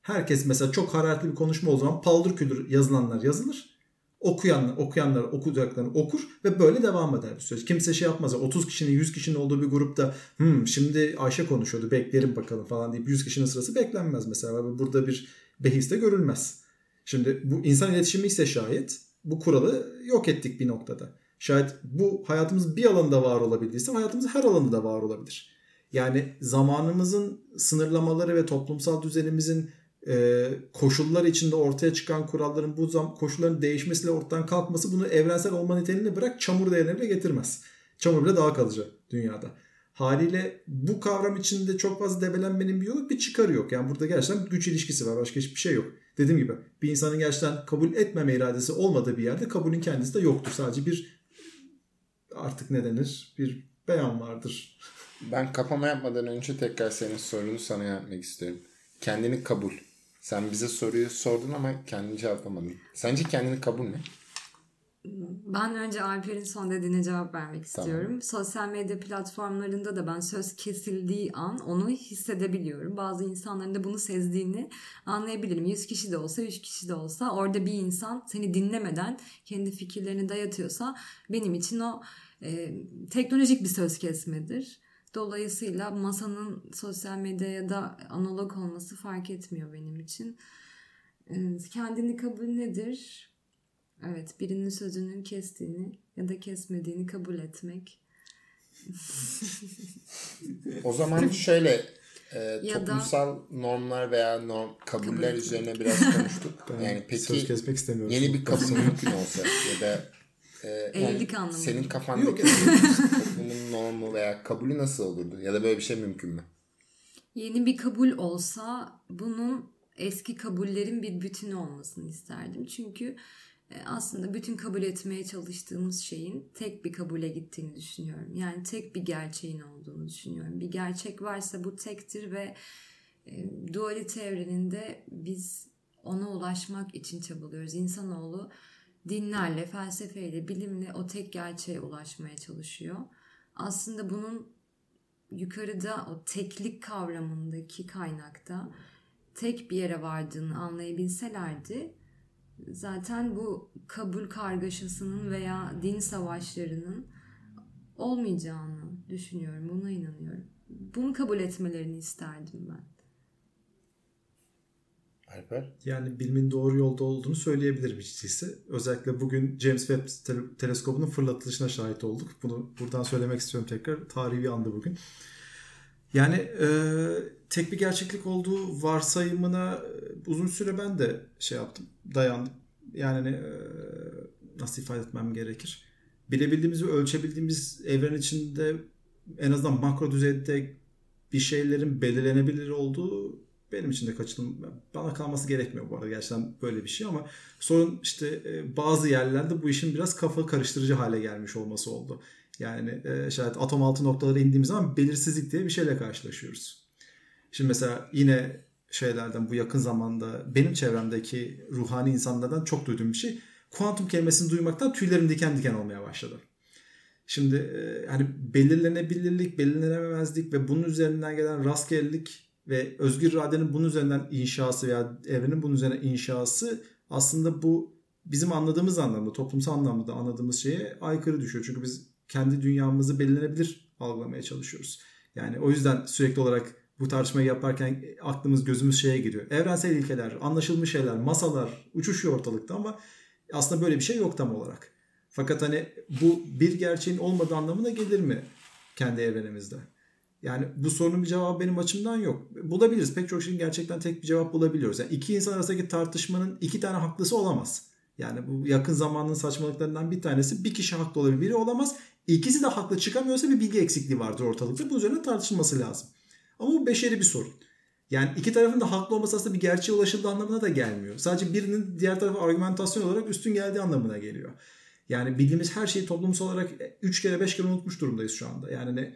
Herkes mesela çok hararetli bir konuşma o zaman paldır küldür yazılanlar yazılır okuyanlar, okuyanlar okuyacaklarını okur ve böyle devam eder bir süreç. Kimse şey yapmaz. 30 kişinin 100 kişinin olduğu bir grupta hmm, şimdi Ayşe konuşuyordu beklerim bakalım falan deyip 100 kişinin sırası beklenmez mesela. Burada bir behis de görülmez. Şimdi bu insan iletişimi ise şayet bu kuralı yok ettik bir noktada. Şayet bu hayatımız bir alanda var olabildiyse hayatımız her alanda da var olabilir. Yani zamanımızın sınırlamaları ve toplumsal düzenimizin e, koşullar içinde ortaya çıkan kuralların bu zam koşulların değişmesiyle ortadan kalkması bunu evrensel olma niteliğini bırak çamur değerine getirmez. Çamur bile daha kalıcı dünyada. Haliyle bu kavram içinde çok fazla debelenmenin bir yolu bir çıkarı yok. Yani burada gerçekten güç ilişkisi var. Başka hiçbir şey yok. Dediğim gibi bir insanın gerçekten kabul etmeme iradesi olmadığı bir yerde kabulün kendisi de yoktur. Sadece bir artık ne denir? Bir beyan vardır. Ben kapama yapmadan önce tekrar senin sorunu sana yapmak istiyorum. Kendini kabul. Sen bize soruyu sordun ama kendini cevaplamadın. Sence kendini kabul ne? Ben önce Alper'in son dediğine cevap vermek istiyorum. Tamam. Sosyal medya platformlarında da ben söz kesildiği an onu hissedebiliyorum. Bazı insanların da bunu sezdiğini anlayabilirim. 100 kişi de olsa 3 kişi de olsa orada bir insan seni dinlemeden kendi fikirlerini dayatıyorsa benim için o e, teknolojik bir söz kesmedir. Dolayısıyla masanın sosyal medyaya da analog olması fark etmiyor benim için. Ee, kendini kabul nedir? Evet, birinin sözünün kestiğini ya da kesmediğini kabul etmek. o zaman şöyle e, Ya toplumsal normlar veya norm kabuller Kabul üzerine biraz konuştuk. Ben yani peki söz kesmek istemiyorum. yeni bir kabul mümkün olsa ya da e, Evlilik anlamında. senin kafandaki toplumun normu veya kabulü nasıl olurdu? Ya da böyle bir şey mümkün mü? Yeni bir kabul olsa bunun eski kabullerin bir bütünü olmasını isterdim. Çünkü e, aslında bütün kabul etmeye çalıştığımız şeyin tek bir kabule gittiğini düşünüyorum. Yani tek bir gerçeğin olduğunu düşünüyorum. Bir gerçek varsa bu tektir ve e, dualite evreninde biz ona ulaşmak için çabalıyoruz. İnsanoğlu dinlerle, felsefeyle, bilimle o tek gerçeğe ulaşmaya çalışıyor. Aslında bunun yukarıda o teklik kavramındaki kaynakta tek bir yere vardığını anlayabilselerdi zaten bu kabul kargaşasının veya din savaşlarının olmayacağını düşünüyorum. Buna inanıyorum. Bunu kabul etmelerini isterdim ben. Alper? Yani bilimin doğru yolda olduğunu söyleyebilirim değilse. Özellikle bugün James Webb tele- teleskobunun fırlatılışına şahit olduk. Bunu buradan söylemek istiyorum tekrar. Tarihi bir andı bugün. Yani e, tek bir gerçeklik olduğu varsayımına e, uzun süre ben de şey yaptım. Dayandım. Yani e, nasıl ifade etmem gerekir? Bilebildiğimiz ve ölçebildiğimiz evren içinde en azından makro düzeyde bir şeylerin belirlenebilir olduğu benim için de kaçınım bana kalması gerekmiyor bu arada gerçekten böyle bir şey ama sorun işte e, bazı yerlerde bu işin biraz kafa karıştırıcı hale gelmiş olması oldu. Yani e, şayet atom altı noktalara indiğimiz zaman belirsizlik diye bir şeyle karşılaşıyoruz. Şimdi mesela yine şeylerden bu yakın zamanda benim çevremdeki ruhani insanlardan çok duyduğum bir şey. Kuantum kelimesini duymaktan tüylerim diken diken olmaya başladı. Şimdi e, hani belirlenebilirlik, belirlenememezlik ve bunun üzerinden gelen rastgelelik ve özgür iradenin bunun üzerinden inşası veya evrenin bunun üzerine inşası aslında bu bizim anladığımız anlamda, toplumsal anlamda anladığımız şeye aykırı düşüyor. Çünkü biz kendi dünyamızı belirlenebilir algılamaya çalışıyoruz. Yani o yüzden sürekli olarak bu tartışmayı yaparken aklımız gözümüz şeye gidiyor. Evrensel ilkeler, anlaşılmış şeyler, masalar uçuşuyor ortalıkta ama aslında böyle bir şey yok tam olarak. Fakat hani bu bir gerçeğin olmadığı anlamına gelir mi kendi evrenimizde? Yani bu sorunun bir cevabı benim açımdan yok. Bulabiliriz. Pek çok şeyin gerçekten tek bir cevap bulabiliyoruz. Yani iki insan arasındaki tartışmanın iki tane haklısı olamaz. Yani bu yakın zamanın saçmalıklarından bir tanesi bir kişi haklı olabilir, biri olamaz. İkisi de haklı çıkamıyorsa bir bilgi eksikliği vardır ortalıkta. Bu üzerine tartışılması lazım. Ama bu beşeri bir sorun. Yani iki tarafın da haklı olması aslında bir gerçeğe ulaşıldığı anlamına da gelmiyor. Sadece birinin diğer tarafa argümantasyon olarak üstün geldiği anlamına geliyor. Yani bildiğimiz her şeyi toplumsal olarak 3 kere 5 kere unutmuş durumdayız şu anda. Yani ne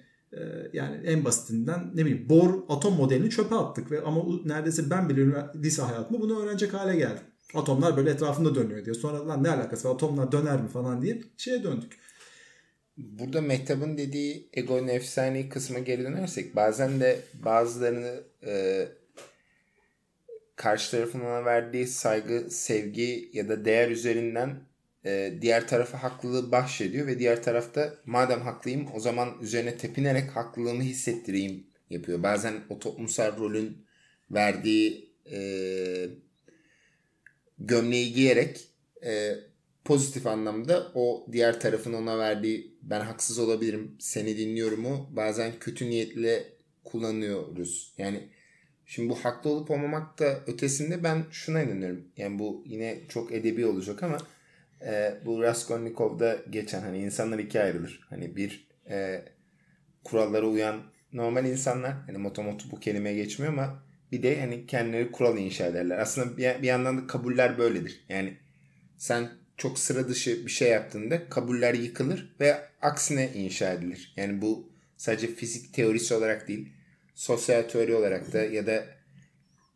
yani en basitinden ne bileyim Bohr atom modelini çöpe attık ve ama neredeyse ben bile lise hayatımda bunu öğrenecek hale geldim. Atomlar böyle etrafında dönüyor diye. Sonra lan ne alakası var atomlar döner mi falan diye şeye döndük. Burada Mehtap'ın dediği ego nefsani kısma geri dönersek bazen de bazılarını e, karşı tarafın verdiği saygı, sevgi ya da değer üzerinden e, diğer tarafa haklılığı bahşediyor ve diğer tarafta madem haklıyım o zaman üzerine tepinerek haklılığımı hissettireyim yapıyor. Bazen o toplumsal rolün verdiği e, gömleği giyerek e, pozitif anlamda o diğer tarafın ona verdiği ben haksız olabilirim seni dinliyorumu bazen kötü niyetle kullanıyoruz. Yani şimdi bu haklı olup olmamak da ötesinde ben şuna inanıyorum. Yani bu yine çok edebi olacak ama e, bu Raskolnikov'da geçen hani insanlar ikiye ayrılır. Hani bir e, kurallara uyan normal insanlar hani motomotu bu kelimeye geçmiyor ama bir de hani kendileri kural inşa ederler. Aslında bir, bir yandan da kabuller böyledir. Yani sen çok sıra dışı bir şey yaptığında kabuller yıkılır ve aksine inşa edilir. Yani bu sadece fizik teorisi olarak değil, sosyal teori olarak da ya da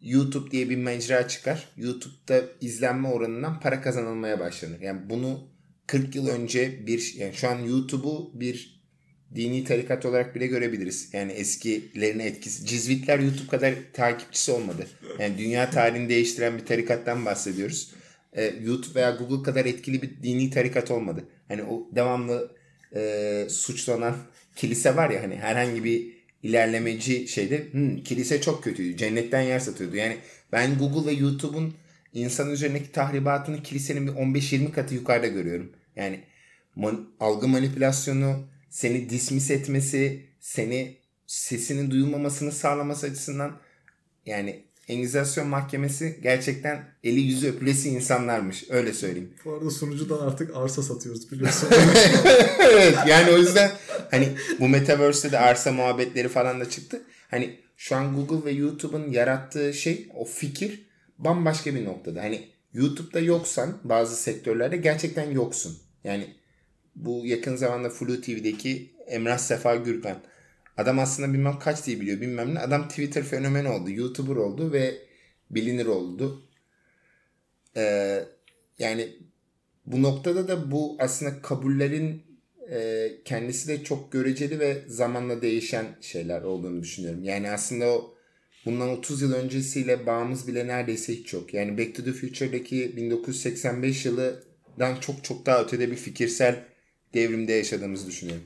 YouTube diye bir mecra çıkar. YouTube'da izlenme oranından para kazanılmaya başlanır. Yani bunu 40 yıl önce bir yani şu an YouTube'u bir dini tarikat olarak bile görebiliriz. Yani eskilerine etkisi. Cizvitler YouTube kadar takipçisi olmadı. Yani dünya tarihini değiştiren bir tarikattan bahsediyoruz. Ee, YouTube veya Google kadar etkili bir dini tarikat olmadı. Hani o devamlı e, suçlanan kilise var ya hani herhangi bir ilerlemeci şeyde hmm, kilise çok kötüydü. Cennetten yer satıyordu. Yani ben Google ve YouTube'un insan üzerindeki tahribatını kilisenin bir 15-20 katı yukarıda görüyorum. Yani man, algı manipülasyonu, seni dismiss etmesi, seni sesinin duyulmamasını sağlaması açısından yani Engizasyon mahkemesi gerçekten eli yüzü öpülesi insanlarmış. Öyle söyleyeyim. Bu arada sunucudan artık arsa satıyoruz biliyorsun. evet yani o yüzden hani bu Metaverse'de de arsa muhabbetleri falan da çıktı. Hani şu an Google ve YouTube'un yarattığı şey o fikir bambaşka bir noktada. Hani YouTube'da yoksan bazı sektörlerde gerçekten yoksun. Yani bu yakın zamanda Flu TV'deki Emrah Sefa Gürkan Adam aslında bilmem kaç diye biliyor bilmem ne. Adam Twitter fenomeni oldu. YouTuber oldu ve bilinir oldu. Ee, yani bu noktada da bu aslında kabullerin e, kendisi de çok göreceli ve zamanla değişen şeyler olduğunu düşünüyorum. Yani aslında o bundan 30 yıl öncesiyle bağımız bile neredeyse hiç yok. Yani Back to the Future'daki 1985 yılıdan çok çok daha ötede bir fikirsel devrimde yaşadığımızı düşünüyorum.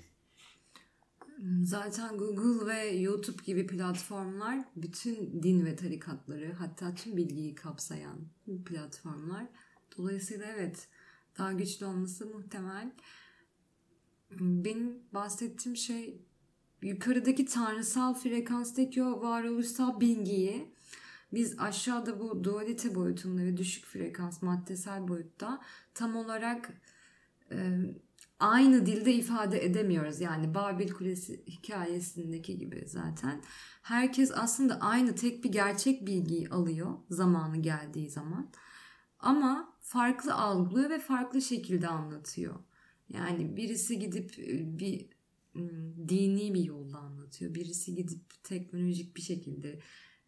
Zaten Google ve YouTube gibi platformlar bütün din ve tarikatları hatta tüm bilgiyi kapsayan platformlar. Dolayısıyla evet daha güçlü olması muhtemel. Benim bahsettiğim şey yukarıdaki tanrısal frekanstaki o varoluşsal bilgiyi biz aşağıda bu dualite boyutunda ve düşük frekans maddesel boyutta tam olarak e, aynı dilde ifade edemiyoruz. Yani Babil Kulesi hikayesindeki gibi zaten. Herkes aslında aynı tek bir gerçek bilgiyi alıyor zamanı geldiği zaman. Ama farklı algılıyor ve farklı şekilde anlatıyor. Yani birisi gidip e, bir dini bir yolda anlatıyor. Birisi gidip teknolojik bir şekilde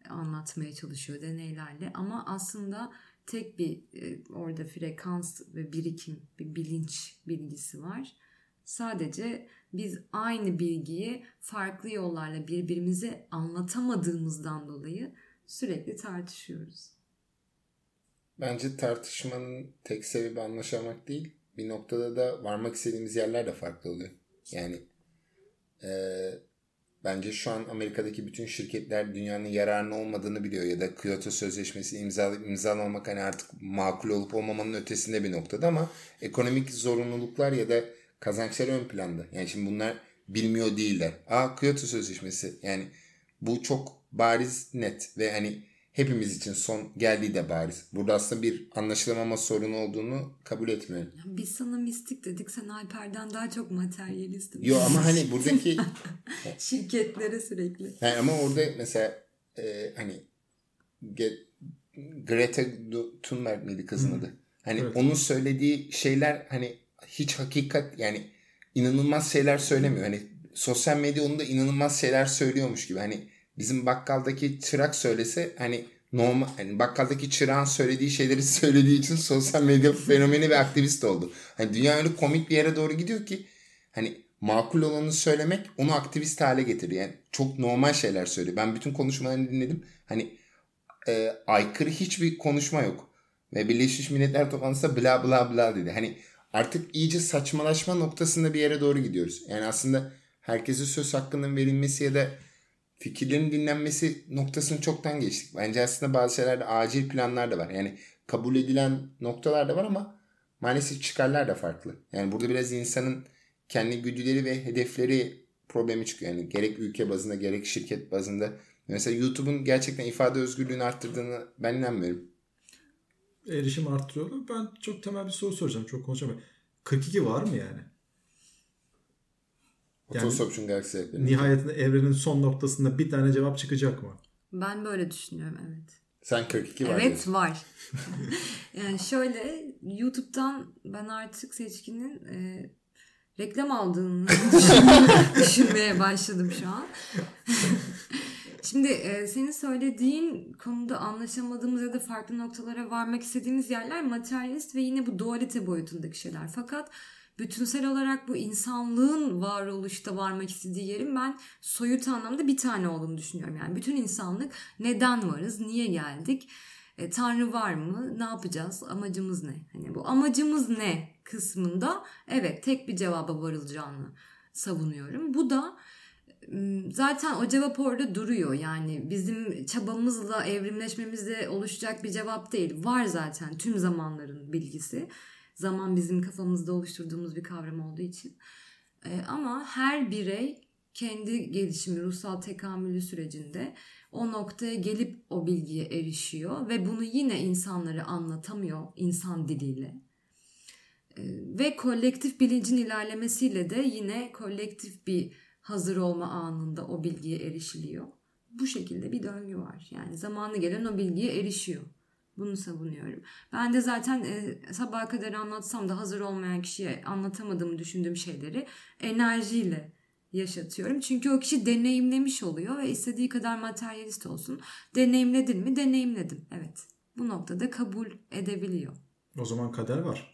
anlatmaya çalışıyor deneylerle. Ama aslında tek bir e, orada frekans ve birikim, bir bilinç bilgisi var. Sadece biz aynı bilgiyi farklı yollarla birbirimize anlatamadığımızdan dolayı sürekli tartışıyoruz. Bence tartışmanın tek sebebi anlaşamak değil. Bir noktada da varmak istediğimiz yerler de farklı oluyor. Yani e, Bence şu an Amerika'daki bütün şirketler dünyanın yararına olmadığını biliyor ya da Kyoto Sözleşmesi imzalayıp imzalamak hani artık makul olup olmamanın ötesinde bir noktada ama ekonomik zorunluluklar ya da kazançlar ön planda. Yani şimdi bunlar bilmiyor değiller. Aa Kyoto Sözleşmesi yani bu çok bariz net ve hani hepimiz için son geldiği de bariz. Burada aslında bir anlaşılamama sorunu olduğunu kabul etmiyorum. Biz sana mistik dedik. Sen Alper'den daha çok materyalist. Yo ama hani buradaki şirketlere sürekli. Yani ama orada mesela e, hani Ge Greta Thunberg miydi kızın hmm. adı? Hani evet. onun söylediği şeyler hani hiç hakikat yani inanılmaz şeyler söylemiyor. Hani sosyal medya onun da inanılmaz şeyler söylüyormuş gibi. Hani bizim bakkaldaki çırak söylese hani normal hani bakkaldaki çırağın söylediği şeyleri söylediği için sosyal medya fenomeni ve aktivist oldu. Hani dünya öyle komik bir yere doğru gidiyor ki hani makul olanı söylemek onu aktivist hale getiriyor. Yani çok normal şeyler söylüyor. Ben bütün konuşmalarını dinledim. Hani e, aykırı hiçbir konuşma yok. Ve Birleşmiş Milletler toplantısında bla bla bla dedi. Hani artık iyice saçmalaşma noktasında bir yere doğru gidiyoruz. Yani aslında herkese söz hakkının verilmesi ya da fikirlerin dinlenmesi noktasını çoktan geçtik. Bence aslında bazı şeylerde acil planlar da var. Yani kabul edilen noktalar da var ama maalesef çıkarlar da farklı. Yani burada biraz insanın kendi güdüleri ve hedefleri problemi çıkıyor. Yani gerek ülke bazında gerek şirket bazında. Mesela YouTube'un gerçekten ifade özgürlüğünü arttırdığını ben inanmıyorum. Erişim arttırıyorlar. Ben çok temel bir soru soracağım. Çok konuşamam. 42 var mı yani? Yani, Otostopçun Galaxy Nihayetinde evrenin son noktasında bir tane cevap çıkacak mı? Ben böyle düşünüyorum evet. Sen 42 var. Evet diyorsun. var. yani şöyle YouTube'dan ben artık seçkinin e, reklam aldığını düşünmeye başladım şu an. Şimdi e, senin söylediğin konuda anlaşamadığımız ya da farklı noktalara varmak istediğimiz yerler materyalist ve yine bu dualite boyutundaki şeyler. Fakat bütünsel olarak bu insanlığın varoluşta varmak istediği yerin ben soyut anlamda bir tane olduğunu düşünüyorum. Yani bütün insanlık neden varız, niye geldik, E, Tanrı var mı? Ne yapacağız? Amacımız ne? Hani bu amacımız ne kısmında evet tek bir cevaba varılacağını savunuyorum. Bu da zaten o cevap orada duruyor. Yani bizim çabamızla evrimleşmemizle oluşacak bir cevap değil. Var zaten tüm zamanların bilgisi. Zaman bizim kafamızda oluşturduğumuz bir kavram olduğu için. Ee, ama her birey kendi gelişimi, ruhsal tekamülü sürecinde o noktaya gelip o bilgiye erişiyor ve bunu yine insanlara anlatamıyor insan diliyle. Ee, ve kolektif bilincin ilerlemesiyle de yine kolektif bir hazır olma anında o bilgiye erişiliyor. Bu şekilde bir döngü var. Yani zamanı gelen o bilgiye erişiyor. Bunu savunuyorum. Ben de zaten e, sabaha kadar anlatsam da hazır olmayan kişiye anlatamadığımı düşündüğüm şeyleri enerjiyle yaşatıyorum. Çünkü o kişi deneyimlemiş oluyor ve istediği kadar materyalist olsun. Deneyimledin mi? Deneyimledim. Evet. Bu noktada kabul edebiliyor. O zaman kader var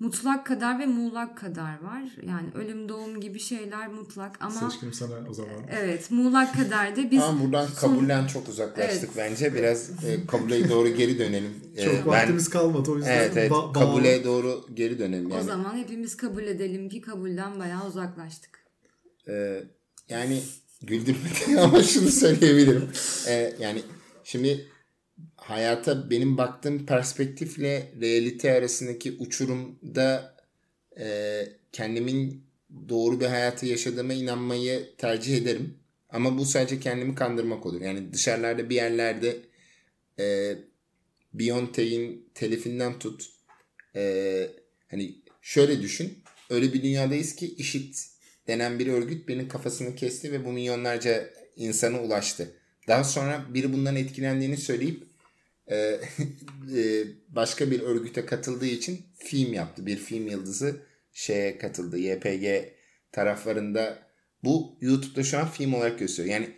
mutlak kadar ve muğlak kadar var. Yani ölüm doğum gibi şeyler mutlak ama seçkim sana o zaman. Evet, muğlak kadar da biz Ama buradan kabulden son... çok uzaklaştık evet. bence. Biraz e, kabule doğru geri dönelim. E, çok ben... vaktimiz kalmadı o yüzden. Evet, evet. Ba- kabule doğru geri dönelim yani. O zaman hepimiz kabul edelim ki kabulden bayağı uzaklaştık. Ee, yani güldürmek ama şunu söyleyebilirim. Ee, yani şimdi hayata benim baktığım perspektifle realite arasındaki uçurumda e, kendimin doğru bir hayatı yaşadığıma inanmayı tercih ederim. Ama bu sadece kendimi kandırmak olur. Yani dışarılarda bir yerlerde e, Beyonce'in telifinden tut. E, hani şöyle düşün. Öyle bir dünyadayız ki işit denen bir örgüt benim kafasını kesti ve bu milyonlarca insana ulaştı. Daha sonra biri bundan etkilendiğini söyleyip e, e, başka bir örgüte katıldığı için film yaptı. Bir film yıldızı şeye katıldı. YPG taraflarında bu YouTube'da şu an film olarak gösteriyor. Yani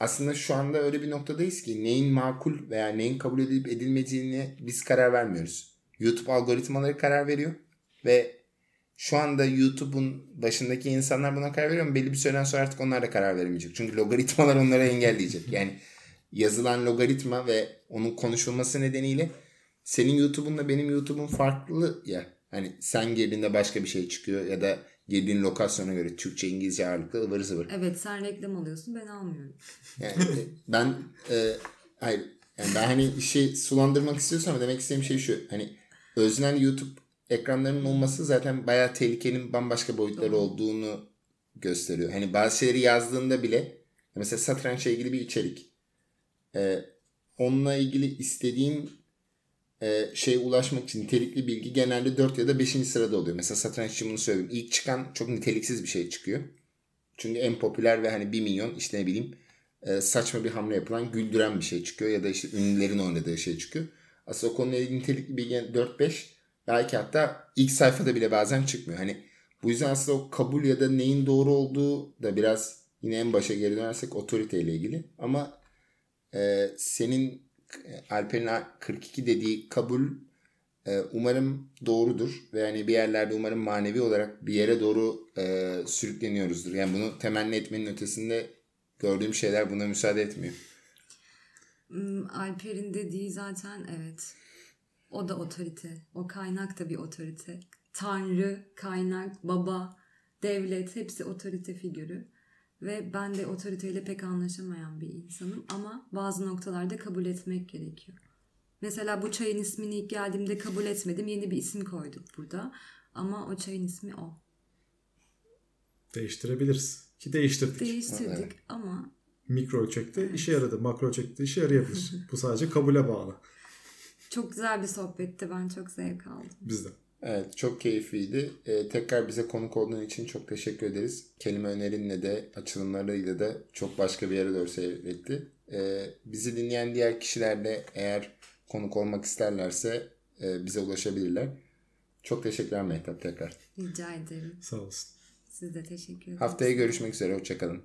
aslında şu anda öyle bir noktadayız ki neyin makul veya neyin kabul edilip edilmediğini biz karar vermiyoruz. YouTube algoritmaları karar veriyor ve şu anda YouTube'un başındaki insanlar buna karar veriyor ama belli bir süreden sonra artık onlar da karar veremeyecek. Çünkü logaritmalar onları engelleyecek. Yani yazılan logaritma ve onun konuşulması nedeniyle senin YouTube'unla benim YouTube'um farklı ya. Hani sen girdiğinde başka bir şey çıkıyor ya da girdiğin lokasyona göre Türkçe, İngilizce ağırlıklı ıvır zıvır. Evet sen reklam alıyorsun ben almıyorum. Yani ben e, hayır yani ben hani işi sulandırmak istiyorsam ama demek istediğim şey şu. Hani öznel YouTube ekranlarının olması zaten bayağı tehlikenin bambaşka boyutları Doğru. olduğunu gösteriyor. Hani bazı şeyleri yazdığında bile mesela satrançla ilgili bir içerik e, onunla ilgili istediğim e, şeye ulaşmak için nitelikli bilgi genelde 4 ya da 5. sırada oluyor. Mesela satranç için bunu söyleyeyim. İlk çıkan çok niteliksiz bir şey çıkıyor. Çünkü en popüler ve hani 1 milyon işte ne bileyim e, saçma bir hamle yapılan güldüren bir şey çıkıyor. Ya da işte ünlülerin oynadığı şey çıkıyor. Aslında o konuyla ilgili nitelikli bilgi 4-5 belki hatta ilk sayfada bile bazen çıkmıyor. Hani bu yüzden aslında o kabul ya da neyin doğru olduğu da biraz yine en başa geri dönersek otoriteyle ilgili. Ama e, senin Alper'in 42 dediği kabul e, umarım doğrudur ve yani bir yerlerde umarım manevi olarak bir yere doğru e, sürükleniyoruzdur. Yani bunu temenni etmenin ötesinde gördüğüm şeyler buna müsaade etmiyor. Hmm, Alper'in dediği zaten evet. O da otorite. O kaynak da bir otorite. Tanrı, kaynak, baba, devlet hepsi otorite figürü. Ve ben de otoriteyle pek anlaşamayan bir insanım ama bazı noktalarda kabul etmek gerekiyor. Mesela bu çayın ismini ilk geldiğimde kabul etmedim. Yeni bir isim koyduk burada. Ama o çayın ismi o. Değiştirebiliriz. Ki değiştirdik. Değiştirdik evet. ama mikro ölçekte evet. işe yaradı. Makro ölçekte işe yarayabilir. bu sadece kabule bağlı. Çok güzel bir sohbetti. Ben çok zevk aldım. Biz de. Evet çok keyifliydi. Ee, tekrar bize konuk olduğun için çok teşekkür ederiz. Kelime önerinle de açılımlarıyla da çok başka bir yere doğru seyretti. Ee, bizi dinleyen diğer kişiler de eğer konuk olmak isterlerse e, bize ulaşabilirler. Çok teşekkürler Mehtap tekrar. Rica ederim. Sağ olsun. Siz de teşekkür ederim. Haftaya görüşmek üzere. Hoşçakalın.